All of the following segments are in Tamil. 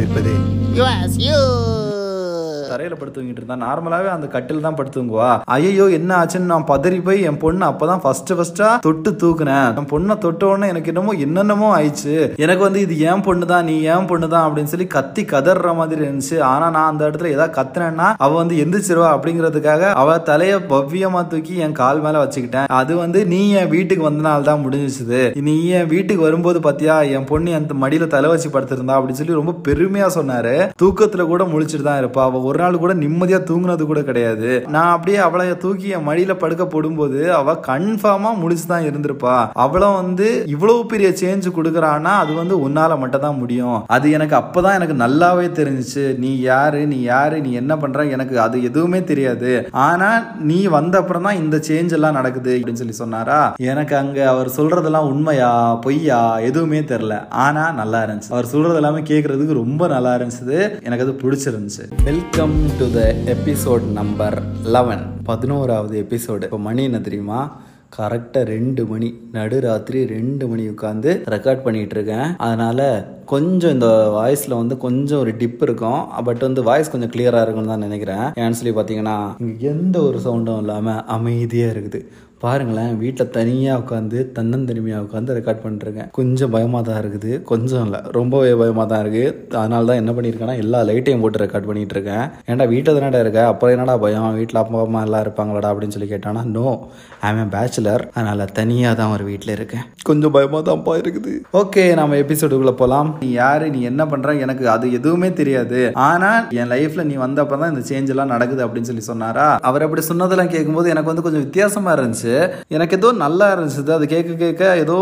கொண்டிருப்பது யுவர்ஸ் யூ தரையில படுத்துங்கிட்டு இருந்தா நார்மலாவே அந்த கட்டில் தான் படுத்துங்குவா ஐயோ என்ன ஆச்சுன்னு நான் பதறி போய் என் பொண்ணு அப்பதான் ஃபர்ஸ்ட் ஃபர்ஸ்டா தொட்டு தூக்குனேன். என் பொண்ணை தொட்ட உடனே எனக்கு என்னமோ என்னென்னமோ ஆயிடுச்சு. எனக்கு வந்து இது ஏன் பொண்ணு தான் நீ ஏன் பொண்ணு தான் அப்படின்னு சொல்லி கத்தி கதற மாதிரி இருந்துச்சு. ஆனா நான் அந்த இடத்துல ஏதாவது கத்துனேன்னா அவ வந்து எந்திரிச்சிருவா அப்படிங்கிறதுக்காக அவ தலைய பவ்யமா தூக்கி என் கால் மேல வச்சுக்கிட்டேன். அது வந்து நீ என் வீட்டுக்கு வந்தனால தான் முடிஞ்சிச்சுது நீ என் வீட்டுக்கு வரும்போது பாத்தியா என் பொண்ணு என் மடியில தலை வச்சு படுத்திருந்தா அப்படின்னு சொல்லி ரொம்ப பெருமையா சொன்னாரு. தூக்கத்துல கூட முழிச்சிட்டு தான் இருப்பா. அவ ஒரு நாள் கூட நிம்மதியா தூங்குனது கூட கிடையாது. நான் அப்படியே அவளை தூக்கி என் மடியில படுக்க போடும்போது அவ கன்ஃபார்மா முடிச்சு தான் இருந்திருப்பா. அவளை வந்து இவ்வளவு பெரிய சேஞ்ச் கொடுக்குறான்னா அது வந்து உன்னால மட்டும் தான் முடியும். அது எனக்கு அப்பதான் எனக்கு நல்லாவே தெரிஞ்சுச்சு. நீ யாரு? நீ யாரு? நீ என்ன பண்ற? எனக்கு அது எதுவுமே தெரியாது. ஆனா நீ வந்த அப்புறம் தான் இந்த சேஞ்ச் எல்லாம் நடக்குது அப்படின்னு சொல்லி சொன்னாரா? எனக்கு அங்க அவர் சொல்றதெல்லாம் உண்மையா? பொய்யா? எதுவுமே தெரியல ஆனா நல்லா இருந்துச்சு. அவர் சொல்றது எல்லாமே கேட்கறதுக்கு ரொம்ப நல்லா இருந்துச்சு. எனக்கு அது பிடிச்சிருந்துச்சு. Welcome to the episode number eleven பதினோராவது எபிசோடு இப்போ மணி என்ன தெரியுமா? கரெக்டாக ரெண்டு மணி. நடுராத்திரி ரெண்டு மணி உட்காந்து ரெக்கார்ட் பண்ணிகிட்டு இருக்கேன். அதனால் கொஞ்சம் இந்த வாய்ஸில் வந்து கொஞ்சம் ஒரு டிப் இருக்கும். பட் வந்து வாய்ஸ் கொஞ்சம் கிளியராக இருக்கும்னு தான் நினைக்கிறேன். ஏன்னு சொல்லி பார்த்தீங்கன்னா இங்கே எந்த ஒரு சவுண்டும் இல்லாமல் அமைதியாக இருக்குது. பாருங்களேன் வீட்டில் தனியாக உட்காந்து தன்னந்தனிமையாக உட்காந்து ரெக்கார்ட் பண்ணிருக்கேன் கொஞ்சம் பயமாக தான் இருக்குது. கொஞ்சம் இல்லை ரொம்பவே பயமாக தான் இருக்குது அதனால தான் என்ன பண்ணியிருக்கேன்னா எல்லா லைட்டையும் போட்டு ரெக்கார்ட் பண்ணிட்டு இருக்கேன் ஏன்டா வீட்டில் தானடா இருக்க? அப்புறம் என்னடா பயம்? வீட்டில் அப்பா அம்மா எல்லாம் இருப்பாங்களாடா அப்படின்னு சொல்லி கேட்டானா நோ ஐ எம் பேச்சுலர் அதனால் தனியாக தான் ஒரு வீட்டில் இருக்கேன். கொஞ்சம் பயமாக தான்ப்பா இருக்குது ஓகே நம்ம எபிசோடுக்குள்ளே போகலாம் நீ யாரு? நீ என்ன பண்ணுற எனக்கு அது எதுவுமே தெரியாது. ஆனால் என் லைஃப்பில் நீ வந்தப்ப தான் இந்த சேஞ்ச் எல்லாம் நடக்குது அப்படின்னு சொல்லி சொன்னாரா? அவர் அப்படி சொன்னதெல்லாம் கேட்கும்போது எனக்கு வந்து கொஞ்சம் வித்தியாசமாக இருந்துச்சு. எனக்கு ஏதோ நல்லா இருந்துச்சு. அது கேட்க கேட்க ஏதோ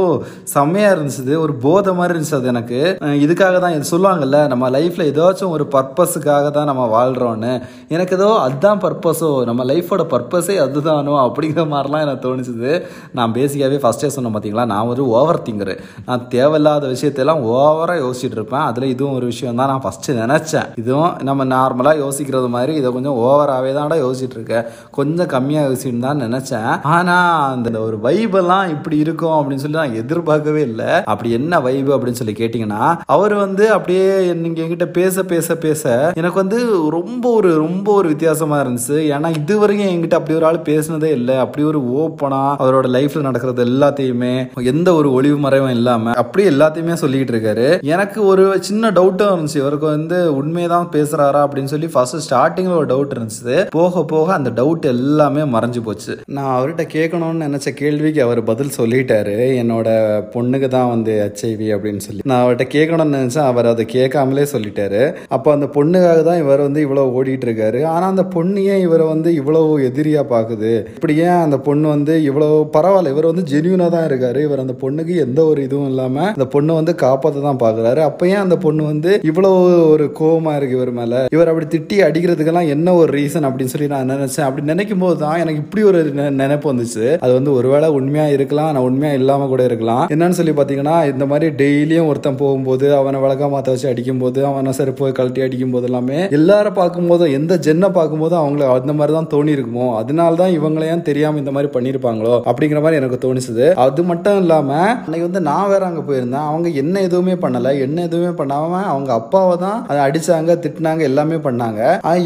செம்மையாக இருந்துச்சு. ஒரு போதை மாதிரி இருந்துச்சு அது எனக்கு. இதுக்காக தான் இது சொல்லுவாங்கல்ல நம்ம லைஃப்பில் ஏதாச்சும் ஒரு பர்பஸுக்காக தான் நம்ம வாழ்கிறோன்னு எனக்கு ஏதோ அதுதான் பர்பஸோ நம்ம லைஃபோட பர்பஸே அதுதானோ அப்படிங்கிற மாதிரிலாம் எனக்கு தோணுச்சுது. நான் பேசிக்காகவே ஃபஸ்ட்டே சொன்னேன் பார்த்தீங்களா நான் ஒரு ஓவர் திங்கரு நான் தேவையில்லாத விஷயத்தெல்லாம் ஓவராக யோசிச்சுட்டு இருப்பேன். அதில் இதுவும் ஒரு விஷயம் தான் நான் ஃபஸ்ட்டு நினச்சேன். இதுவும் நம்ம நார்மலாக யோசிக்கிறது மாதிரி இதை கொஞ்சம் ஓவராகவே தான்டா யோசிச்சுட்டு இருக்கேன் கொஞ்சம் கம்மியாக யோசிச்சுன்னு தான் நினச்சேன். ஆனால் அந்த ஒரு வைபெல்லாம் இப்படி இருக்கும் அப்படின்னு சொல்லி நான் எதிர்பார்க்கவே இல்லை. அப்படி என்ன வைபு அப்படின்னு சொல்லி கேட்டிங்கன்னா அவர் வந்து அப்படியே நீங்கள் என்கிட்ட பேச பேச பேச எனக்கு வந்து ரொம்ப ஒரு ரொம்ப ஒரு வித்தியாசமாக இருந்துச்சு. ஏன்னா இது வரைக்கும் என்கிட்ட அப்படி ஒரு ஆள் பேசினதே இல்லை. அப்படி ஒரு ஓப்பனாக அவரோட லைஃப்ல நடக்கிறது எல்லாத்தையுமே எந்த ஒரு ஒளிவு மறைவும் இல்லாம அப்படியே எல்லாத்தையுமே சொல்லிட்டு இருக்காரு. எனக்கு ஒரு சின்ன டவுட்டும் இருந்துச்சு. இவருக்கு வந்து உண்மையதான் பேசுறாரா அப்படின்னு சொல்லி ஃபர்ஸ்ட் ஸ்டார்டிங்ல ஒரு டவுட் இருந்துச்சு. போக போக அந்த டவுட் எல்லாமே மறைஞ்சு போச்சு. நான் அவர்கிட்ட கேட்கணும்னு நினச்ச கேள்விக்கு அவர் பதில் சொல்லிட்டாரு. என்னோட பொண்ணுக்கு தான் வந்து ஹெச்ஐவி அப்படின்னு சொல்லி. நான் அவர்கிட்ட கேட்கணும்னு நினச்சேன். அவர் அதை கேட்காமலே சொல்லிட்டாரு. அப்போ அந்த பொண்ணுக்காக தான் இவர் வந்து இவ்வளவு ஓடிட்டு இருக்காரு. ஆனா அந்த பொண்ணு ஏன் இவரை வந்து இவ்வளவு எதிரியா பார்க்குது இப்படி ஏன் அந்த பொண்ணு வந்து இவ்வளவு பரவாயில்ல? இவர் வந்து ஜென்யூனாக தான் இருக்காரு. இவர் அந்த பொண்ணுக்கு எந்த ஒரு இதுவும் இல்லாம அந்த பொண்ணு வந்து காப்பாற்ற தான் பாக்குறாரு. அப்ப ஏன் அந்த பொண்ணு வந்து இவ்வளவு ஒரு கோவமா இருக்கு இவர் மேல? இவர் அப்படி திட்டி அடிக்கிறதுக்கெல்லாம் என்ன ஒரு ரீசன் அப்படின்னு சொல்லி நான் நினைச்சேன். அப்படி நினைக்கும் போது தான் எனக்கு இப்படி ஒரு நெ- நினைப்பு வந்துச்சு. அது வந்து ஒருவேளை உண்மையா இருக்கலாம் நான் உண்மையா இல்லாம கூட இருக்கலாம். என்னன்னு சொல்லி பாத்தீங்கன்னா இந்த மாதிரி டெய்லியும் ஒருத்தன் போகும்போது அவனை வழக்கா மாத்த வச்சு அடிக்கும் போது அவனை செருப்பு கழட்டி அடிக்கும் போது எல்லாமே எல்லாரும் பார்க்கும்போது எந்த ஜென்னை பார்க்கும்போது அவங்கள அந்த மாதிரி தான் தோணி இருக்குமோ அதனால தான் இவங்களையும் தெரியாம இந்த மாதிரி பண்ணிருப்பாங்களோ அப்படிங்கிற மாதிரி எனக்கு தோணுச்சுது. அது மட்டும் இல்லாம அன்னைக்கு வந்து நான் வேற அங்க போயிருந்தேன். அவங்க என்ன எதுவுமே பண்ணல என்ன எதுவுமே பண்ணாம அவங்க அப்பாவை தான் அதை அடிச்சாங்க திட்டினாங்க எல்லாமே பண்ணாங்க.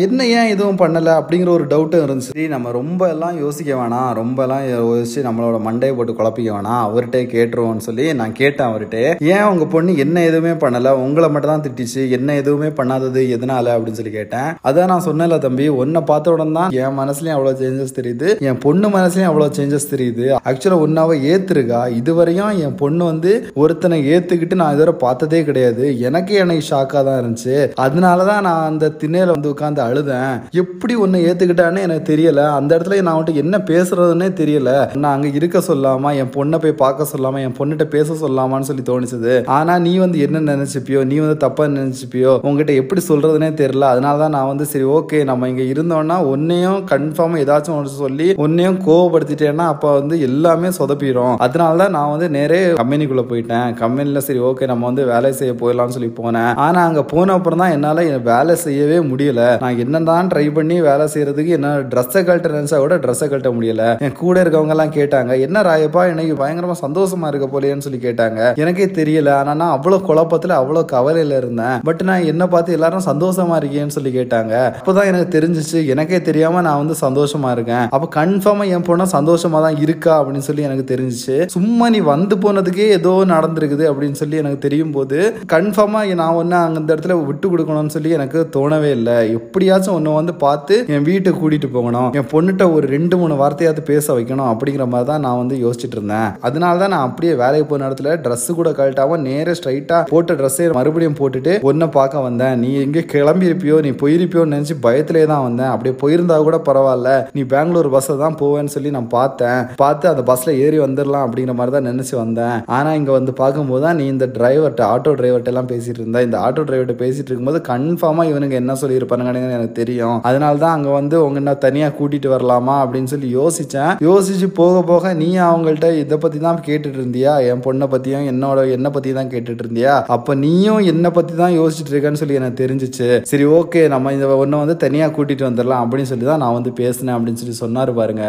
என்ன ஏன் எதுவும் பண்ணல அப்படிங்கிற ஒரு டவுட்டும் இருந்துச்சு. நம்ம ரொம்ப எல்லாம் யோசிக்க வேணாம் ரொம்ப எல்லாம் யோசிச்சு நம்மளோட மண்டையை போட்டு குழப்பிக்க வேணாம். அவர்கிட்டே கேட்டுருவோம்னு சொல்லி நான் கேட்டேன் அவர்கிட்ட. ஏன் உங்க பொண்ணு என்ன எதுவுமே பண்ணல? உங்களை மட்டும் தான் திட்டிச்சு. என்ன எதுவுமே பண்ணாதது எதனால அப்படின்னு சொல்லி கேட்டேன். அதான் நான் சொன்னேன்ல தம்பி உன்னை பார்த்த உடனே தான் என் மனசுலயும் அவ்வளவு சேஞ்சஸ் தெரியுது. என் பொண்ணு மனசுலயும் அவ்வளவு சேஞ்சஸ் தெரியுது. ஆக்சுவலா ஒன்னாவ ஏத்துருக்கா? இதுவரையும் என் பொண்ணு வந்து ஒருத்தனை ஏத்துக்கிட்டு நான் இதுவரை பார்த்ததே கிடையாது. எனக்கு எனக்கு ஷாக்கா தான் இருந்துச்சு. அதனாலதான் நான் அந்த திண்ணையில வந்து உட்காந்து அழுதேன். எப்படி ஒன்னு ஏத்துக்கிட்டான்னு எனக்கு தெரியல. அந்த இடத்துல நான் வந்துட்டு என்ன பேசுறதுன்னே தெரியல. நான் அங்க இருக்க சொல்லாமா என் பொண்ணை போய் பார்க்க சொல்லாமா என் பொண்ணுகிட்ட பேச சொல்லாமான்னு சொல்லி தோணுச்சுது. ஆனா நீ வந்து என்ன நினைச்சுப்பியோ நீ வந்து தப்பா நினைச்சுப்பியோ உங்ககிட்ட எப்படி சொல்றதுனே தெரியல. அதனால தான் நான் வந்து சரி ஓகே நம்ம இங்க இருந்தோம்னா உன்னையும் கன்ஃபார்மா ஏதாச்சும் ஒன்று சொல்லி உன்னையும் கோவப்படுத்திட்டேன்னா அப்ப வந்து எல்லாமே சொதப்பிடும் அதனால தான் நான் வந்து நேரே கம்பெனிக்குள்ள போயிட்டேன். கம்பெனில சரி ஓகே நம்ம வந்து வேலை செய்ய போயிடலாம்னு சொல்லி போனேன். ஆனா அங்க போன அப்புறம் தான் என்னால வேலை செய்யவே முடியல. நான் என்னதான் ட்ரை பண்ணி வேலை செய்யறதுக்கு என்ன ட்ரெஸ்ஸை கழட்ட நினைச்சா கூட ட்ரெஸ்ஸை கழட்ட முடியல. என் கூட கூட இருக்கவங்கெல்லாம் கேட்டாங்க என்ன ராயப்பா எனக்கு பயங்கரமா சந்தோஷமா இருக்க போலேன்னு சொல்லி கேட்டாங்க. எனக்கே தெரியல ஆனா நான் அவ்வளவு குழப்பத்துல அவ்வளவு கவலையில இருந்தேன். பட் நான் என்ன பார்த்து எல்லாரும் சந்தோஷமா இருக்கேன்னு சொல்லி கேட்டாங்க. அப்பதான் எனக்கு தெரிஞ்சிச்சு எனக்கே தெரியாம நான் வந்து சந்தோஷமா இருக்கேன். அப்ப கன்ஃபார்மா என் பொண்ணு சந்தோஷமா தான் இருக்கா அப்படின்னு சொல்லி எனக்கு தெரிஞ்சிச்சு. சும்மா நீ வந்து போனதுக்கே ஏதோ நடந்திருக்குது அப்படின்னு சொல்லி எனக்கு தெரியும் போது கன்ஃபார்மா நான் ஒன்னு அங்கே இந்த இடத்துல விட்டு கொடுக்கணும்னு சொல்லி எனக்கு தோணவே இல்லை. எப்படியாச்சும் ஒன்னு வந்து பார்த்து என் வீட்டை கூட்டிட்டு போகணும். என் பொண்ணுகிட்ட ஒரு ரெண்டு மூணு வார்த்தையாவது பேச வைக்கணும் அப்படிங்கிற மாதிரி தான் நான் வந்து யோசிச்சுட்டு இருந்தேன். அதனால தான் நான் அப்படியே வேலைக்கு போன இடத்துல ட்ரெஸ் கூட கழட்டாம நேரே ஸ்ட்ரைட்டா போட்ட ட்ரெஸ்ஸே மறுபடியும் போட்டுட்டு ஒன்றை பார்க்க வந்தேன். நீ எங்கே கிளம்பி இருப்பியோ நீ போயிருப்பியோன்னு நினச்சி பயத்திலே தான் வந்தேன். அப்படியே போயிருந்தா கூட பரவாயில்ல. நீ பெங்களூர் பஸ்ஸை தான் போவேன்னு சொல்லி நான் பார்த்தேன். பார்த்து அந்த பஸ்ஸில் ஏறி வந்துடலாம் அப்படிங்கிற மாதிரி தான் நினச்சி வந்தேன். ஆனா இங்க வந்து பார்க்கும்போது தான் நீ இந்த டிரைவர்கிட்ட ஆட்டோ டிரைவர்கிட்ட எல்லாம் பேசிட்டு இருந்த. இந்த ஆட்டோ டிரைவர்கிட்ட பேசிட்டு இருக்கும்போது கன்ஃபார்மா இவனுங்க என்ன சொல்லியிருப்பானுங்கன்னு எனக்கு தெரியும். அதனால தான் அங்க வந்து உங்க என்ன தனியாக கூட்டிட்டு வரலாமா அப்படின்னு சொல்லி யோசிச்சேன். யோசித்து போக போக நீ அவங்கள்ட்ட இதை பற்றி தான் கேட்டுட்டு இருந்தியா என் பொண்ணை பற்றியும் என்னோட என்னை பற்றி தான் கேட்டுட்டு இருந்தியா அப்போ நீயும் என்னை பற்றி தான் யோசிச்சுட்டு இருக்கேன்னு சொல்லி எனக்கு தெரிஞ்சிச்சு. சரி ஓகே நம்ம இந்த ஒன்றை வந்து தனியாக கூட்டிகிட்டு வந்துடலாம் அப்படின்னு சொல்லி தான் நான் வந்து பேசினேன் அப்படின்னு சொல்லி சொன்னார் பாருங்க.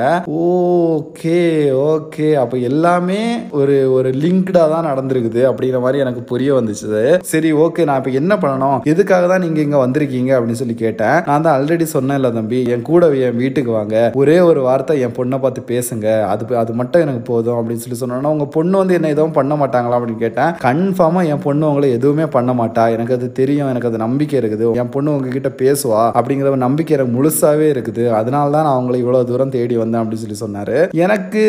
Okay okay. அப்போ எல்லாமே ஒரு ஒரு லிங்க்டாக தான் நடந்திருக்குது அப்படிங்கிற மாதிரி எனக்கு புரிய வந்துச்சு சரி ஓகே நான் இப்போ என்ன பண்ணணும்? எதுக்காக தான் நீங்கள் இங்கே வந்திருக்கீங்க அப்படின்னு சொல்லி கேட்டேன். நான் தான் ஆல்ரெடி சொன்னேன்ல தம்பி என் கூட என் வீட்டுக்கு வாங்க. ஒரே ஒரு வார்த்தை என் பொண்ணை பார்த்து பேசுங்க. அது அது மட்டும் எனக்கு போதும் அப்படின்னு சொல்லி சொன்னோன்னா உங்க பொண்ணு வந்து என்ன எதுவும் பண்ண மாட்டாங்களா அப்படின்னு கேட்டேன். கன்ஃபார்மா என் பொண்ணு உங்களை எதுவுமே பண்ண மாட்டா. எனக்கு அது தெரியும் எனக்கு அது நம்பிக்கை இருக்குது. என் பொண்ணு உங்ககிட்ட பேசுவா அப்படிங்கிற ஒரு நம்பிக்கை எனக்கு முழுசாவே இருக்குது. அதனால தான் நான் அவங்களை இவ்வளவு தூரம் தேடி வந்தேன் அப்படின்னு சொல்லி சொன்னாரு. எனக்கு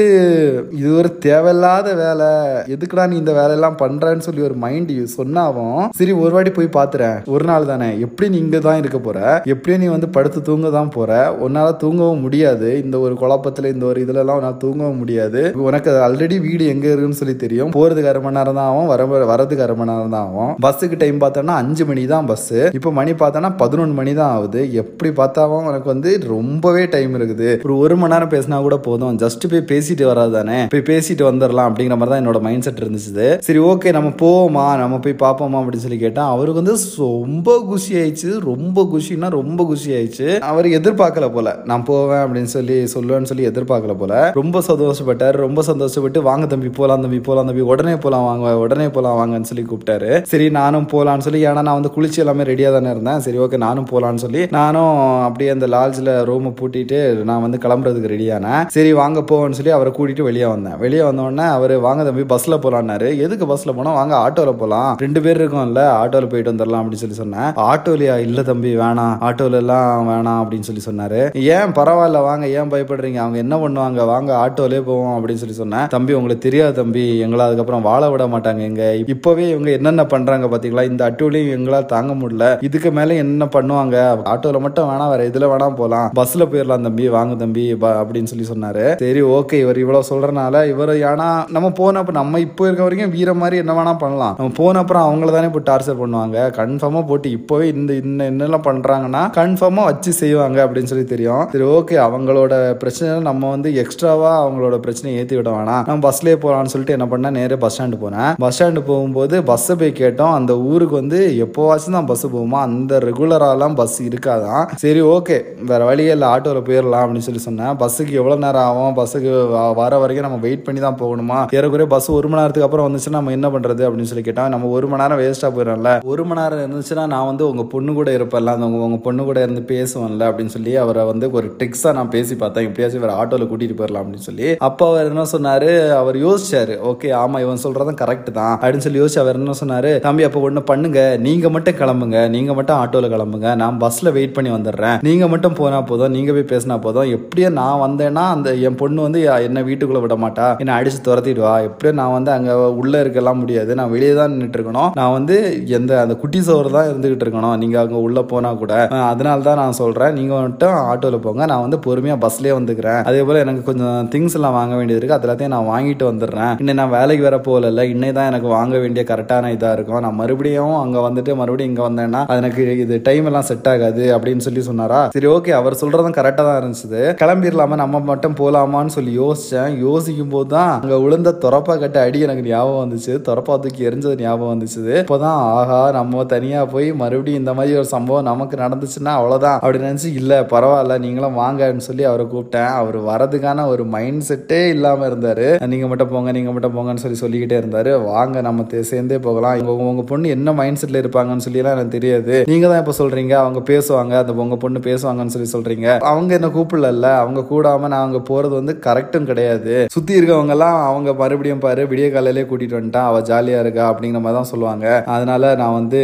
இது ஒரு தேவையில்லாத வேலை. எதுக்குடா நீ இந்த வேலையெல்லாம் பண்றேன்னு சொல்லி ஒரு மைண்ட் சொன்னாவும் சரி ஒரு வாட்டி போய் பாத்துறேன். ஒரு நாள் தானே. எப்படி நீ இங்கே தான் இருக்க போற? எப்படியும் நீ வந்து படுத்து தூங்க தான் போற? உன்னால தூங்கவும் முடியாது. இந்த ஒரு குழப்பத்துல இந்த ஒரு இதுல இதுலலாம் நான் தூங்கவும் முடியாது. உனக்கு ஆல்ரெடி வீடு எங்க இருக்குன்னு சொல்லி தெரியும். போறதுக்கு அரை மணி நேரம் தான் ஆகும். வர வரதுக்கு அரை மணி நேரம் தான் ஆகும். பஸ்ஸுக்கு டைம் பார்த்தோம்னா அஞ்சு மணி தான் பஸ். இப்போ மணி பார்த்தோன்னா பதினொன்று மணி தான் ஆகுது. எப்படி பார்த்தாவும் உனக்கு வந்து ரொம்பவே டைம் இருக்குது. ஒரு ஒரு மணி நேரம் பேசினா கூட போதும். ஜஸ்ட் போய் பேசிட்டு வராது தானே? போய் பேசிட்டு வந்துடலாம் அப்படிங்கிற மாதிரி தான் என்னோட மைண்ட் செட் இருந்துச்சு. சரி ஓகே நம்ம போவோமா? நம்ம போய் பார்ப்போமா அப்படின்னு சொல்லி கேட்டால் அவருக்கு வந்து ரொம்ப குஷி ஆயிடுச்சு. ரொம்ப குஷின்னா ரொம்ப குஷி ஆயிடுச்சு. அவர் எதிர்பார்க்கல போல. நான் போவேன் அப்படின்னு சொல்லி சொல்லுவேன்னு சொல்லி எதிர்பார்க்கல போல. ரொம்ப சந்தோஷப்பட்டார். ரொம்ப சந்தோஷப்பட்டு வாங்க தம்பி போலாம் தம்பி போலாம் தம்பி உடனே போலாம் வாங்க உடனே போலாம் வாங்கன்னு சொல்லி கூப்பிட்டாரு. சரி நானும் போலான்னு சொல்லி ஏன்னா நான் வந்து குளிச்சு எல்லாமே ரெடியா தானே இருந்தேன். சரி ஓகே நானும் போலான்னு சொல்லி நானும் அப்படியே அந்த லாட்ஜில் ரூமை பூட்டிட்டு நான் வந்து கிளம்புறதுக்கு ரெடியானேன் சரி வாங்க போவோன்னு சொல்லி அவரை கூட்டிட்டு வெளியே வந்தேன். வெளியே வந்த உடனே அவர் வாங்க தம்பி பஸ்ல போலான்னாரு. எதுக்கு பஸ்ல போனா வாங்க ஆட்டோல போலாம். ரெண்டு பேர் இருக்கோம்ல ஆட்டோல போயிட்டு வந்துடலாம் அப்படின்னு சொல்லி சொன்னேன். ஆட்டோலயா இல்ல தம்பி வேணாம். ஆட்டோல எல்லாம் வேணாம் அப்படின்னு சொல்லி சொன்னாரு. ஏன் பரவாயில்ல வாங்க ஏன் பயப்படுறீங்க? அவங்க என்ன பண்ணுவாங்க? வாங்க ஆட்டோலே போவோம் அப்படின்னு சொல்லி சொன்னேன் தம்பி உங்களுக்கு தெரியாது தம்பி எங்களை அதுக்கப்புறம் வாழ விட மாட்டாங்க எங்க இப்பவே இவங்க என்னென்ன பண்றாங்க பாத்தீங்களா? இந்த அட்டோலையும் எங்களால் தாங்க முடியல. இதுக்கு மேல என்ன பண்ணுவாங்க? ஆட்டோல மட்டும் வேணாம் வேற இதுல வேணா போலாம். பஸ்ல போயிடலாம் தம்பி வாங்க தம்பி ப- அப்படின்னு சொல்லி சொன்னாரு. சரி ஓகே இவர் இவ்வளவு சொல்றனால இவர் ஏன்னா நம்ம போனப்ப நம்ம இப்போ இருக்க வரைக்கும் வீர மாதிரி என்ன வேணா பண்ணலாம். நம்ம போன அப்புறம் அவங்கள தானே இப்போ டார்ச்சர் பண்ணுவாங்க. கன்ஃபார்மா போட்டு இப்போவே இந்த இன்ன என்னெல்லாம் பண்றாங்கன்னா கன்ஃபார்மா வச்சு செய்வாங்க அப்படின்னு சொல்லி தெரியும். சரி ஓகே அவங்களோட பிரச்சனை நம்ம வந்து எக்ஸ்ட்ராவா அவங்களோட பிரச்சனையை ஏத்தி விட வேணாம். நான் பஸ்லயே போலாம்னு சொல்லிட்டு என்ன பண்ணேன்? நேரே பஸ் ஸ்டாண்டு போனேன். பஸ் ஸ்டாண்டு போகும்போது பஸ்ஸை போய் கேட்டோம். அந்த ஊருக்கு வந்து எப்போவாச்சும் தான் பஸ் போகுமா அந்த ரெகுலராலாம் பஸ் இருக்காதான். சரி ஓகே வேற வழியே இல்லை. ஆட்டோவில் போயிடலாம் அப்படின்னு சொல்லி சொன்னேன். பஸ்ஸுக்கு எவ்வளோ நேரம் ஆகும்? பஸ்ஸுக்கு வர வரைக்கும் நம்ம வெயிட் பண்ணி தான் போகணுமா? ஏறக்குறைய பஸ் ஒரு மணி நேரத்துக்கு அப்புறம் வந்துச்சுன்னா நம்ம என்ன பண்றது அப்படின்னு சொல்லி கேட்டால் நம்ம ஒரு மணி நேரம் வேஸ்ட்டாக போயிடல ஒரு மணி நேரம் இருந்துச்சுன்னா நான் வந்து உங்க பொண்ணு கூட இருப்பேன்ல. அந்த உங்க பொண்ணு கூட இருந்து பேசுவேன்ல அப்படின்னு சொல்லி அவரை வந்து ஒரு ட்ரிக்ஸாக நான் பேசி பார்த்தேன். எப்படியாச்சும் வேற ஆட்டோவில் கூட்டிட்டு போயிடலாம் அப்படின்னு சொல்லி. அப்போ அவர் என்ன சொன்னாரு? அவர் யோசிச்சாரு. ஓகே ஆமா இவன் சொல்றதும் கரெக்ட் தான். அப்படின்னு சொல்லி யோசிச்சு அவர் என்ன சொன்னாரு? தம்பி அப்போ ஒண்ணு பண்ணுங்க. நீங்க மட்டும் கிளம்புங்க. நீங்க மட்டும் ஆட்டோல கிளம்புங்க. நான் பஸ்ல வெயிட் பண்ணி வந்துடுறேன். நீங்க மட்டும் போனா போதும். நீங்க போய் பேசினா போதும். எப்படியோ நான் வந்தேன்னா அந்த என் பொண்ணு வந்து என்ன வீட்டுக்குள்ள விட மாட்டா. என்ன அடிச்சு துரத்திடுவா. எப்படியோ நான் வந்து அங்க உள்ள இருக்கலாம் முடியாது. நான் வெளியே தான் நின்றுட்டு இருக்கணும். நான் வந்து எந்த அந்த குட்டி சோறு தான் இருந்துகிட்டு இருக்கணும். நீங்க அங்க உள்ள போனா கூட. அதனால தான் நான் சொல்றேன். நீங்க மட்டும் ஆட்டோல போங்க. நான் வந்து பொறுமையா பஸ்லயே வந்துக்கிறேன். அதே போல எனக்கு கொஞ்சம் திங்ஸ் எல்லாம் வாங்க வேண்டியது இருக்கு. அது எல்லாத்தையும் நான் வாங்கிட்டு வந்துடுறேன். இன்னும் நான் வேலைக்கு வேற போகல இன்னை தான் எனக்கு வாங்க வேண்டிய கரெக்டான இதாக இருக்கும். நான் மறுபடியும் அங்கே வந்துட்டு மறுபடியும் இங்கே வந்தேன்னா அது எனக்கு இது டைம் எல்லாம் செட் ஆகாது அப்படின்னு சொல்லி சொன்னாரா? சரி ஓகே அவர் சொல்றதும் கரெக்டாக தான் இருந்துச்சு. கிளம்பிடலாமா? நம்ம மட்டும் போகலாமான்னு சொல்லி யோசிச்சேன். யோசிக்கும் போது தான் அங்கே விழுந்த துறப்பா கட்ட அடி எனக்கு ஞாபகம் வந்துச்சு. துறப்பா தூக்கி எரிஞ்சது ஞாபகம் வந்துச்சு இப்போதான் ஆஹா நம்ம தனியாக போய் மறுபடியும் இந்த மாதிரி ஒரு சம்பவம் நமக்கு நடந்துச்சுன்னா அவ்வளோதான் அப்படி நினச்சி இல்லை பரவாயில்ல. நீங்களும் வாங்கன்னு சொல்லி அவரை கூப்பிட்டேன். அவர் வரதுக்கு அதுக்கான ஒரு மைண்ட் செட்டே இல்லாம இருந்தாரு. நீங்க மட்டும் போங்க நீங்க மட்டும் போங்கன்னு சொல்லி சொல்லிக்கிட்டே இருந்தாரு. வாங்க நம்ம சேர்ந்தே போகலாம். இவங்க உங்க பொண்ணு என்ன மைண்ட் செட்ல இருப்பாங்கன்னு சொல்லி எல்லாம் எனக்கு தெரியாது. நீங்க தான் இப்ப சொல்றீங்க. அவங்க பேசுவாங்க. அந்த உங்க பொண்ணு பேசுவாங்கன்னு சொல்லி சொல்றீங்க. அவங்க என்ன கூப்பிடல அவங்க கூடாம நான் அங்கே போறது வந்து கரெக்டும் கிடையாது. சுத்தி இருக்கவங்க எல்லாம் அவங்க மறுபடியும் பாரு விடிய காலையிலே கூட்டிட்டு வந்துட்டான். அவ ஜாலியா இருக்கா அப்படிங்கிற மாதிரி தான் சொல்லுவாங்க. அதனால நான் வந்து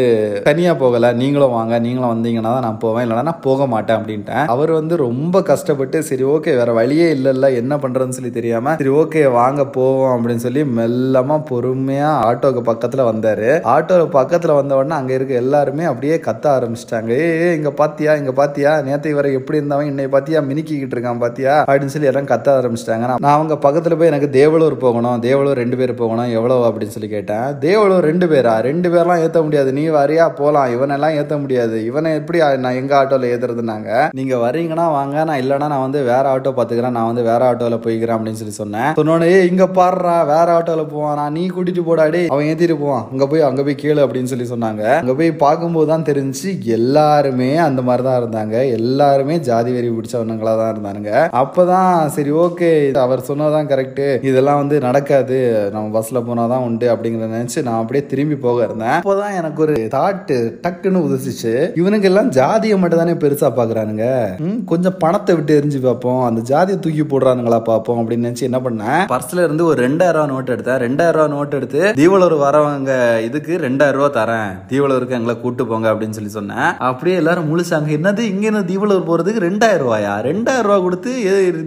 தனியா போகல. நீங்களும் வாங்க. நீங்களும் வந்தீங்கன்னா தான் நான் போவேன். இல்லைன்னா நான் போக மாட்டேன் அப்படின்ட்டேன். அவர் வந்து ரொம்ப கஷ்டப்பட்டு சரி ஓகே வேற வழியே இல்லைல்ல என்ன பண்றதுன்னு சொல்லி தெரியாம சரி ஓகே வாங்க போவோம் அப்படின்னு சொல்லி மெல்லமா பொறுமையா ஆட்டோக்கு பக்கத்துல வந்தாரு. ஆட்டோவுக்கு பக்கத்துல வந்த உடனே அங்க இருக்க எல்லாருமே அப்படியே கத்த ஆரம்பிச்சிட்டாங்க. ஏ இங்க பார்த்தியா இங்கே பாத்தியா? நேற்று வரை எப்படி இருந்தவன் இன்னை பார்த்தியா மினிக்கிட்டு இருக்கான் பாத்தியா? அப்படின்னு சொல்லி எல்லாம் கத்த ஆரம்பிச்சிட்டாங்க. நான் அவங்க பக்கத்துல போய் எனக்கு தேவலூர் போகணும் தேவலூர் ரெண்டு பேர் போகணும் எவ்வளவு அப்படின்னு சொல்லி கேட்டேன். தேவலூர் ரெண்டு பேரா? ரெண்டு பேர்லாம் ஏற்ற முடியாது. நீ வரியா? போலாம். இவனெல்லாம் ஏற்ற முடியாது. இவனை எப்படி நான் எங்க ஆட்டோவில் ஏத்துறதுனாங்க நீங்க வரீங்கன்னா வாங்க. நான் இல்லைன்னா நான் வந்து வேற ஆட்டோ பார்த்துக்கிறேன் நான் வந்து வேற ஆட்டோல போய்க்கிறேன் அப்படின்னு சொல்லி சொன்னேன். சொன்னோடனே "ஏய், இங்க பாடுறா வேற ஆட்டோல போவான்? நீ கூட்டிட்டு போடாடி அவன் ஏத்திட்டு போவான். அங்க போய் அங்க போய் கேளு அப்படின்னு சொல்லி சொன்னாங்க. அங்க போய் பார்க்கும்போது தான் தெரிஞ்சு எல்லாருமே அந்த மாதிரி தான் இருந்தாங்க. எல்லாருமே ஜாதி வெறி பிடிச்சவனுங்களா தான் இருந்தானுங்க. அப்பதான் சரி ஓகே அவர் சொன்னதான் கரெக்ட் இதெல்லாம் வந்து நடக்காது. நம்ம பஸ்ல போனாதான் உண்டு அப்படிங்கிறத நினைச்சு நான் அப்படியே திரும்பி போக இருந்தேன். அப்போதான் எனக்கு ஒரு தாட்டு டக்குன்னு உதிச்சிச்சு இவனுக்கு எல்லாம் ஜாதியை மட்டும் தானே பெருசா பாக்குறானுங்க? கொஞ்சம் பணத்தை விட்டு எரிஞ்சு பார்ப்போம். அந்த ஜாதியை தூக்கி போடுறானுங்களா பார்ப்போம் அப்படின்னு நினைச்சு என்ன பண்ணேன் பர்ஸ்ல இருந்து ஒரு ரெண்டாயிரம் ரூபா நோட் எடுத்தேன். ரெண்டாயிரம் ரூபா நோட் எடுத்து தீவலூர் வரவங்க இதுக்கு ரெண்டாயிரம் ரூபா தரேன். தீவலூருக்கு எங்களை கூட்டு போங்க அப்படின்னு சொல்லி சொன்னேன். அப்படியே எல்லாரும் முழிச்சாங்க என்னது இங்க இருந்து தீவலூர் போறதுக்கு ரெண்டாயிரம் ரூபாயா? ரெண்டாயிரம் ரூபா கொடுத்து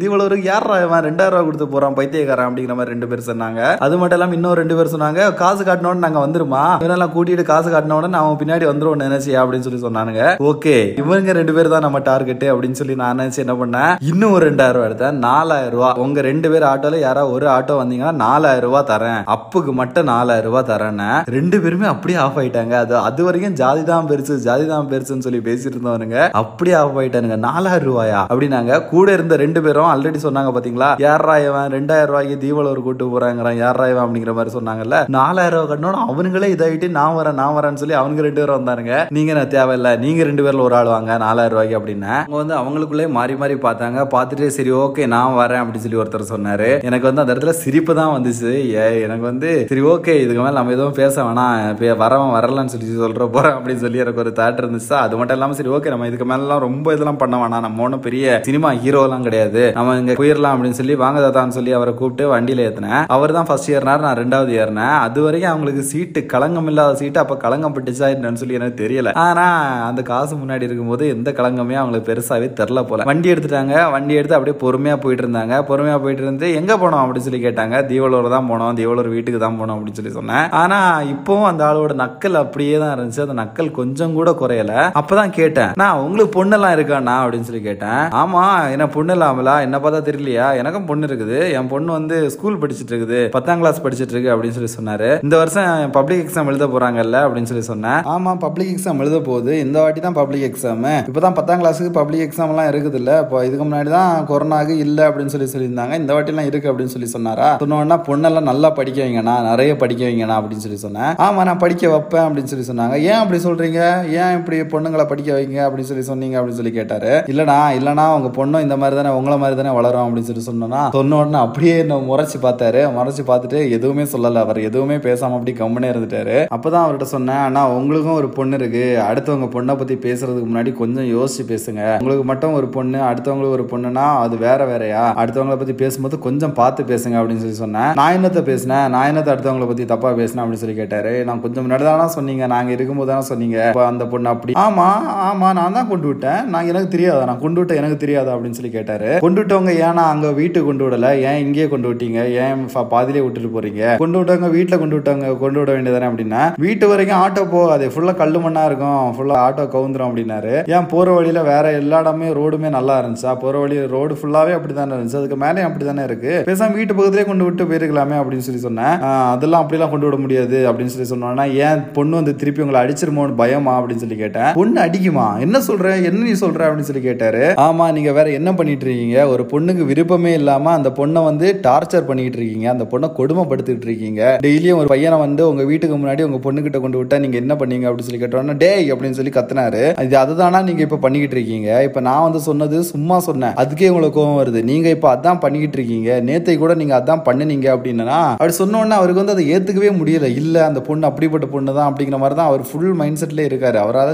தீவலூருக்கு யார் ரெண்டாயிரம் ரூபா கொடுத்து போறான் பைத்தியக்காரன் அப்படிங்கிற மாதிரி ரெண்டு பேர் சொன்னாங்க. அது மட்டும் இல்லாம இன்னும் ரெண்டு பேர் சொன்னாங்க காசு காட்டினோட நாங்க வந்துருமா? இவனெல்லாம் கூட்டிட்டு காசு காட்டின உடனே அவன் பின்னாடி வந்துருவோம் நினைச்சு அப்படின்னு சொல்லி சொன்னானுங்க. ஓகே இவங்க ரெண்டு பேர் தான் நம்ம டார்கெட் அப்படின்னு சொல்லி நான் நினைச்சு என்ன பண்ணேன் இன்னும் ஒரு ரெண்டாயிரம் ரூபா எடுத்தேன். நாலாயிரம் ரூபா உங்க ரெண்டு பேர் ஆட்டோல யாராவது ஒரு ஆட்டோ வந்தீங்கன்னா நாலாயிரம் ரூபா தரேன். அப்புக்கு மட்டும் நாலாயிரம் ரூபா தரேன்னு. ரெண்டு பேருமே அப்படியே ஆஃப் ஆயிட்டாங்க. அது அது வரைக்கும் ஜாதி தான் பெருசு ஜாதி தான் பெருசுன்னு சொல்லி பேசிட்டு இருந்தவனுங்க அப்படியே ஆஃப் ஆயிட்டானுங்க. நாலாயிரம் ரூபாயா அப்படின்னாங்க. கூட இருந்த ரெண்டு பேரும் ஆல்ரெடி சொன்னாங்க பாத்தீங்களா? யாரா இவன்? ரெண்டாயிரம் ரூபாய்க்கு தீபாவளி கூட்டு போறாங்கிறான். யாரா இவன் அப்படிங்கிற மாதிரி சொன்னாங்கல்ல? நாலாயிரம் ரூபாய் கட்டணும் அவனுங்களே இதாகிட்டு நான் வரேன் நான் வரேன்னு சொல்லி அவனுங்க ரெண்டு பேரும் வந்தானுங்க. நீங்க நான் தேவையில்ல நீங்க ரெண்டு பேர்ல ஒரு ஆள் வாங்க நாலாயிரம் ரூபாய்க்கு அப்படின்னு. அவங்க வந்து அவங்களுக்குள்ளே மாறி மாறி பார்த்தாங்க. பார்த்துட்டு சரி ஓகே நான் வரேன் அப்படின்னு சொல்லி ஒருத்தர் சொன்னாரு. எனக்கு வந்து அந்த இடத்துல சிரிப்பு தான் வந்துச்சு. ஏ எனக்கு வந்து சரி ஓகே இதுக்கு மேலே நம்ம எதுவும் பேச வேணாம். இப்ப வரவன் வரலன்னு சொல்லி சொல்கிற போகிறேன் அப்படின்னு சொல்லி எனக்கு ஒரு தாட் இருந்துச்சு. அது மட்டும் இல்லாமல் சரி ஓகே நம்ம இதுக்கு மேலாம் ரொம்ப இதெல்லாம் பண்ண வேணாம். நம்ம ஒன்றும் பெரிய சினிமா ஹீரோலாம் கிடையாது. நம்ம இங்கே போயிடலாம் அப்படின்னு சொல்லி வாங்க தாத்தான்னு சொல்லி அவரை கூப்பிட்டு வண்டியில் ஏற்றினேன் அவர் தான் ஃபர்ஸ்ட் ஏறினார் நான் ரெண்டாவது ஏறினேன். அது வரைக்கும் அவங்களுக்கு சீட்டு களங்கம் இல்லாத சீட்டு அப்போ களங்கம் பட்டுச்சா என்னன்னு சொல்லி எனக்கு தெரியல. ஆனால் அந்த காசு முன்னாடி இருக்கும்போது எந்த களங்கமே அவங்களுக்கு பெருசாகவே தெரில போல. வண்டி எடுத்துட்டாங்க. வண்டி எடுத்து அப்படியே பொறுமையாக போயிட்டு இருந்தாங்க பொறுமையா போயிட்டு இருந்து எங்க போனோம் அப்படின்னு சொல்லி கேட்டாங்க. தீவலூர் தான் போனோம். தீவலூர் வீட்டுக்கு தான் போனோம் அப்படின்னு சொல்லி சொன்னேன். ஆனா இப்பவும் அந்த ஆளோட நக்கல் அப்படியே தான் இருந்துச்சு. அந்த நக்கல் கொஞ்சம் கூட குறையல. அப்பதான் கேட்டேன் நான் உங்களுக்கு பொண்ணெல்லாம் இருக்காண்ணா? அப்படின்னு சொல்லி கேட்டேன். ஆமா என்ன பொண்ணு இல்லாமலா? என்ன பார்த்தா தெரியலையா? எனக்கும் பொண்ணு இருக்குது. என் பொண்ணு வந்து ஸ்கூல் படிச்சுட்டு இருக்குது. பத்தாம் கிளாஸ் படிச்சுட்டு இருக்கு அப்படின்னு சொல்லி சொன்னாரு. இந்த வருஷம் பப்ளிக் எக்ஸாம் எழுத போறாங்கல்ல? அப்படின்னு சொல்லி சொன்னேன். ஆமா பப்ளிக் எக்ஸாம் எழுத போகுது. இந்த வாட்டி தான் பப்ளிக் எக்ஸாம் இப்பதான் பத்தாம் கிளாஸுக்கு பப்ளிக் எக்ஸாம் எல்லாம் இருக்குது இல்ல இப்போ இதுக்கு முன்னாடி தான் கொரோனாக்கு இல்ல அப்படின்னு சொல்லி சொல்லியிருந்தாங்க. இந்த வாட்டி எல்லாம் இருக்கு அப்படின்னு சொல்லி சொன்னாரா? சொன்னோன்னா பொண்ணெல்லாம் நல்லா படிக்க வைங்கண்ணா நிறைய படிக்க வைங்கண்ணா அப்படின்னு சொல்லி சொன்னேன். ஆமா நான் படிக்க வைப்பேன் அப்படின்னு சொல்லி சொன்னாங்க. ஏன் அப்படி சொல்றீங்க? ஏன் இப்படி பொண்ணுங்களை படிக்க வைங்க அப்படின்னு சொல்லி சொன்னீங்க அப்படின்னு சொல்லி கேட்டாரு. இல்லடா இல்லனா உங்க பொண்ணும் இந்த மாதிரி தானே உங்கள மாதிரி தானே வளரும் அப்படின்னு சொல்லி சொன்னோன்னா சொன்ன அப்படியே என்ன முறைச்சு பார்த்தாரு. முறைச்சு பார்த்துட்டு எதுவுமே சொல்லல அவர் எதுவுமே பேசாம அப்படி கம்முனே இருந்துட்டாரு. அப்பதான் அவர்கிட்ட சொன்னேன் ஆனா உங்களுக்கும் ஒரு பொண்ணு இருக்கு. அடுத்தவங்க பொண்ணை பத்தி பேசுறதுக்கு முன்னாடி கொஞ்சம் யோசிச்சு பேசுங்க. உங்களுக்கு மட்டும் ஒரு பொண்ணு அடுத்தவங்களுக்கு ஒரு பொண்ணுனா அது வேற வேற வேறையா அடுத்தவங்களை பத்தி பேசும்போது கொஞ்சம் பார்த்து பேசுங்க அப்படின்னு சொல்லி சொன்னேன். நான் என்னத்த பேசினேன்? நான் என்னத்த பத்தி தப்பா பேசினேன் அப்படின்னு சொல்லி கேட்டாரு. நான் கொஞ்சம் முன்னாடி தானே சொன்னீங்க. நாங்க இருக்கும்போது தானே சொன்னீங்க. இப்போ அந்த பொண்ணு அப்படி. ஆமா ஆமா நான் தான் கொண்டு விட்டேன். நான் எனக்கு தெரியாதா? நான் கொண்டு விட்டேன் எனக்கு தெரியாதா? அப்படின்னு சொல்லி கேட்டாரு. கொண்டு விட்டவங்க ஏன்னா அங்க வீட்டுக்கு கொண்டு விடல. ஏன் இங்கேயே கொண்டு விட்டீங்க? ஏன் பாதிலே விட்டுட்டு போறீங்க? கொண்டு விட்டவங்க வீட்டுல கொண்டு விட்டவங்க கொண்டு விட வேண்டியதானே அப்படின்னா வீட்டு வரைக்கும் ஆட்டோ போகாது. ஃபுல்லா கல்லு மண்ணா இருக்கும். ஃபுல்லா ஆட்டோ கவுந்துரும் அப்படின்னாரு. ஏன் போற வழியில வேற எல்லா இடமே ரோடுமே நல்லா இருந்துச்சா? போற வழி ரோடு ஃபுல்லாவே அப்படிதானே இருந்துச்சு. அதுக்கு மேலேயும் அப்படி தானே இருக்கு. பேசாம வீட்டு பக்கத்திலே கொண்டு விட்டு போயிருக்கலாமே அப்படின்னு சொல்லி சொன்னேன். அதெல்லாம் அப்படிலாம் கொண்டு விட முடியாது அப்படின்னு சொல்லி சொன்னோன்னா ஏன் பொண்ணு வந்து திருப்பி உங்களை அடிச்சிருமோன்னு பயமா அப்படின்னு சொல்லி கேட்டேன். பொண்ணு அடிக்குமா? என்ன சொல்ற? என்ன நீ சொல்ற? அப்படின்னு சொல்லி கேட்டாரு. ஆமா நீங்க வேற என்ன பண்ணிட்டு இருக்கீங்க? ஒரு பொண்ணுக்கு விருப்பமே இல்லாம அந்த பொண்ணை வந்து டார்ச்சர் பண்ணிட்டு இருக்கீங்க. அந்த பொண்ணை கொடுமைப்படுத்திட்டு இருக்கீங்க. டெய்லியும் ஒரு பையனை வந்து உங்க வீட்டுக்கு முன்னாடி உங்க பொண்ணு கிட்ட கொண்டு விட்டா நீங்க என்ன பண்ணீங்க? அப்படின்னு சொல்லி கேட்டோம்னா டேய் அப்படின்னு சொல்லி கத்துனாரு. இது அதுதானா நீங்க இப்ப பண்ணிக்கிட்டு இருக்கீங்க? இப்ப நான் வந்து சொன்னது சும்மா சொன்னேன். அதுக்கே உங்களுக்கு கோவம் வருது. நீங்கள் இப்போ அதான் பண்ணிக்கிட்டு இருக்கீங்க. நேத்தை கூட நீங்கள் அதான் பண்ணுனீங்க அப்படின்னா அப்படி சொன்னோன்னே அவருக்கு வந்து அதை ஏற்றுக்கவே முடியல. இல்லை அந்த பொண்ணு அப்படிப்பட்ட பொண்ணு தான் அப்படிங்கிற மாதிரி தான் அவர் ஃபுல் மைண்ட் செட்ல இருக்காரு. அவரால்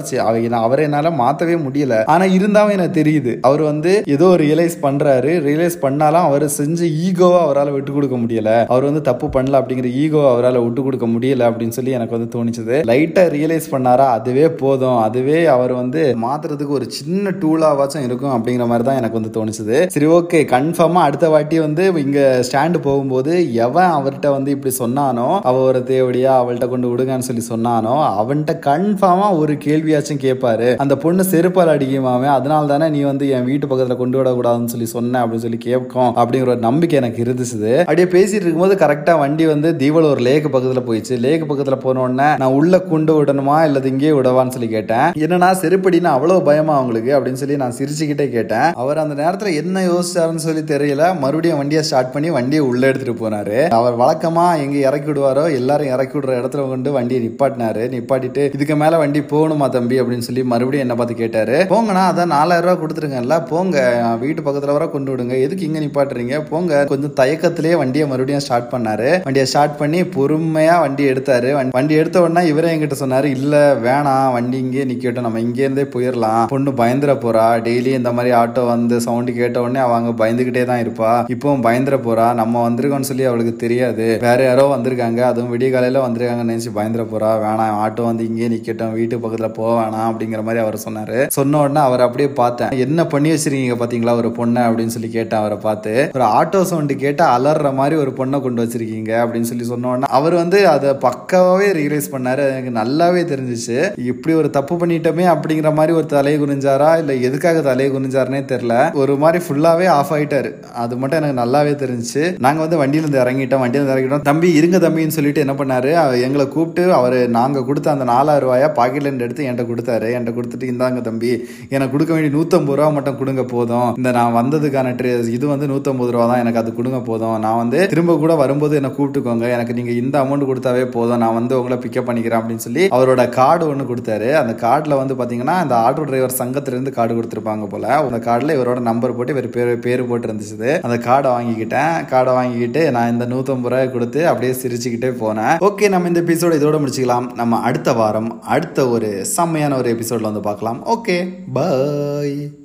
அவரை என்னால் மாற்றவே முடியல. ஆனால் இருந்தாலும் எனக்கு தெரியுது. அவர் வந்து ஏதோ ரியலைஸ் பண்ணுறாரு ரியலைஸ் பண்ணாலும் அவர் செஞ்ச ஈகோவை அவரால் விட்டு கொடுக்க முடியல. அவர் வந்து தப்பு பண்ணல அப்படிங்கிற ஈகோ அவரால் விட்டு கொடுக்க முடியல அப்படின்னு சொல்லி எனக்கு வந்து தோணிச்சது. லைட்டாக ரியலைஸ் பண்ணாரா? அதுவே போதும். அதுவே அவர் வந்து மாத்துறதுக்கு ஒரு சின்ன டூலாவாச்சும் இருக்கும் அப்படிங்கிற மாதிரி தான் எனக்கு வந்து தோணுச்சுது. சரி ஓகே கன்ஃபார்மாக அடுத்த வாட்டி வந்து இங்கே ஸ்டாண்டு போகும்போது எவன் அவர்கிட்ட வந்து இப்படி சொன்னானோ அவள் ஒரு தேவடியா அவள்கிட்ட கொண்டு விடுங்கன்னு சொல்லி சொன்னானோ அவன்கிட்ட கன்ஃபார்மாக ஒரு கேள்வியாச்சும் கேட்பாரு அந்த பொண்ணு செருப்பால் அடிக்குமாமே அதனால தானே நீ வந்து என் வீட்டு பக்கத்தில் கொண்டு விடக்கூடாதுன்னு சொல்லி சொன்ன அப்படின்னு சொல்லி கேட்கும் அப்படிங்கிற ஒரு நம்பிக்கை எனக்கு இருந்துச்சு அப்படியே பேசிட்டு இருக்கும்போது கரெக்டாக வண்டி வந்து தீவலூர் லேக் பக்கத்தில் போயிடுச்சு. லேக் பக்கத்தில் போனோடனே நான் உள்ள கொண்டு விடணுமா இல்லை இங்கேயே விடவான்னு சொல்லி கேட்டேன். என்னன்னா செருப்படினா அவ்வளோ பயமா அவங்களுக்கு அப்படின்னு சொல்லி நான் சிரிச்சுக்கிட்டே கேட்டேன். அவர் அந்த நேரத்தில் என்ன யோசிச்சாருன்னு சொல்லி தெரியல. மறுபடியும் வண்டியை ஸ்டார்ட் பண்ணி வண்டியை உள்ள எடுத்துட்டு போனாரு. அவர் வழக்கமா எங்க இறக்கி விடுவாரோ எல்லாரும் இறக்கி விடுற இடத்துல கொண்டு வண்டியை நிப்பாட்டினாரு. நிப்பாட்டிட்டு இதுக்கு மேல வண்டி போகணுமா தம்பி? அப்படின்னு சொல்லி மறுபடியும் என்ன பார்த்து கேட்டாரு. போங்கண்ணா அதான் நாலாயிரம் ரூபா கொடுத்துருங்கல்ல போங்க. வீட்டு பக்கத்துல வர கொண்டு விடுங்க. எதுக்கு இங்க நிப்பாட்டுறீங்க? போங்க. கொஞ்சம் தயக்கத்திலேயே வண்டியை மறுபடியும் ஸ்டார்ட் பண்ணாரு. வண்டியை ஸ்டார்ட் பண்ணி பொறுமையா வண்டி எடுத்தாரு. வண்டி- வண்டி எடுத்த உடனே இவரே என்கிட்ட சொன்னாரு இல்ல வேணாம். வண்டி இங்கே நிக்கட்டும். நம்ம இங்கே இருந்தே போயிடலாம் பொண்ணு பயந்துட போறா. டெய்லி இந்த மாதிரி ஆட்டோ வந்து சவுண்ட் கேட்ட உடனே அவங்க பயந்துகிட்டே தான் இருப்பா. இப்பவும் பயந்துட போறா. நம்ம வந்திருக்கோம்னு சொல்லி அவளுக்கு தெரியாது. வேற யாரோ வந்திருக்காங்க. அதுவும் விடிய காலையில வந்திருக்காங்கன்னு நினைச்சு பயந்துட போறா. வேணாம் ஆட்டோ வந்து இங்கேயே நிக்கட்டும். வீட்டு பக்கத்துல போக வேணாம் அப்படிங்கிற மாதிரி அவர் சொன்னாரு. சொன்ன உடனே அவர் அப்படியே பார்த்தேன். என்ன பண்ணி வச்சிருக்கீங்க பாத்தீங்களா? ஒரு பொண்ணை அப்படின்னு சொல்லி கேட்டேன் அவரை பார்த்து. ஒரு ஆட்டோ சவுண்ட் கேட்டா அலற மாதிரி ஒரு பொண்ணை கொண்டு வச்சிருக்கீங்க அப்படின்னு சொல்லி சொன்ன உடனே அவர் வந்து அதை பக்காவே ரியலைஸ் பண்ணாரு. எனக்கு நல்லாவே தெரிஞ்சிச்சு. இப்படி ஒரு தப்பு பண்ணிட்டோமே அப்படிங்கிற மாதிரி ஒரு தலையை குனிஞ்சாரா? இல்ல எதுக்காக தலையை குனிஞ்சாருனே தெரியல. ஒரு மாதிரி ஃபுல்லாவே ஆஃப் ஆகிட்டாரு அது மட்டும் எனக்கு நல்லாவே தெரிஞ்சுச்சு. நாங்கள் வந்து வண்டியில இருந்து இறங்கிட்டோம். வண்டியில இருந்து இறங்கிட்டோம். தம்பி இருங்க தம்பின்னு சொல்லிட்டு என்ன பண்ணாரு? எங்களை கூப்பிட்டு அவர் நாங்கள் கொடுத்த அந்த நாலாயிரம் ரூபாயா பாக்கெட்ல இருந்து எடுத்து என்கிட்ட கொடுத்தாரு. என்கிட்ட கொடுத்துட்டு இந்தாங்க தம்பி எனக்கு கொடுக்க வேண்டிய நூற்றம்பது ரூபா மட்டும் கொடுங்க போதும். இந்த நான் வந்ததுக்கான ட்ரே இது வந்து நூற்றம்பது ரூபா தான் எனக்கு அது கொடுங்க போதும். நான் வந்து திரும்ப கூட வரும்போது என்னை கூப்பிட்டுக்கோங்க. எனக்கு நீங்கள் இந்த அமௌண்ட் கொடுத்தாவே போதும். நான் வந்து உங்களை பிக்கப் பண்ணிக்கிறேன் அப்படின்னு சொல்லி அவரோட கார்டு ஒன்று கொடுத்தாரு. அந்த கார்டில் வந்து பார்த்தீங்கன்னா அந்த ஆட்டோ டிரைவர் சங்கத்திலேருந்து கார்டு கொடுத்துருப்பாங்க போல. அந்த கார்டில் இவரோட நம்பர் போட்டு இவர் பேர் பேர் போட்டு இருந்துச்சு அந்த கார்டை வாங்கிக்கிட்டேன். கார்டை வாங்கிக்கிட்டு நான் இந்த நூத்தம்பது ரூபாய் கொடுத்து அப்படியே சிரிச்சுக்கிட்டே போனேன். ஓகே நம்ம இந்த எபிசோட இதோட முடிச்சுக்கலாம். நம்ம அடுத்த வாரம் அடுத்த ஒரு செம்மையான ஒரு எபிசோட்ல வந்து பார்க்கலாம். Okay bye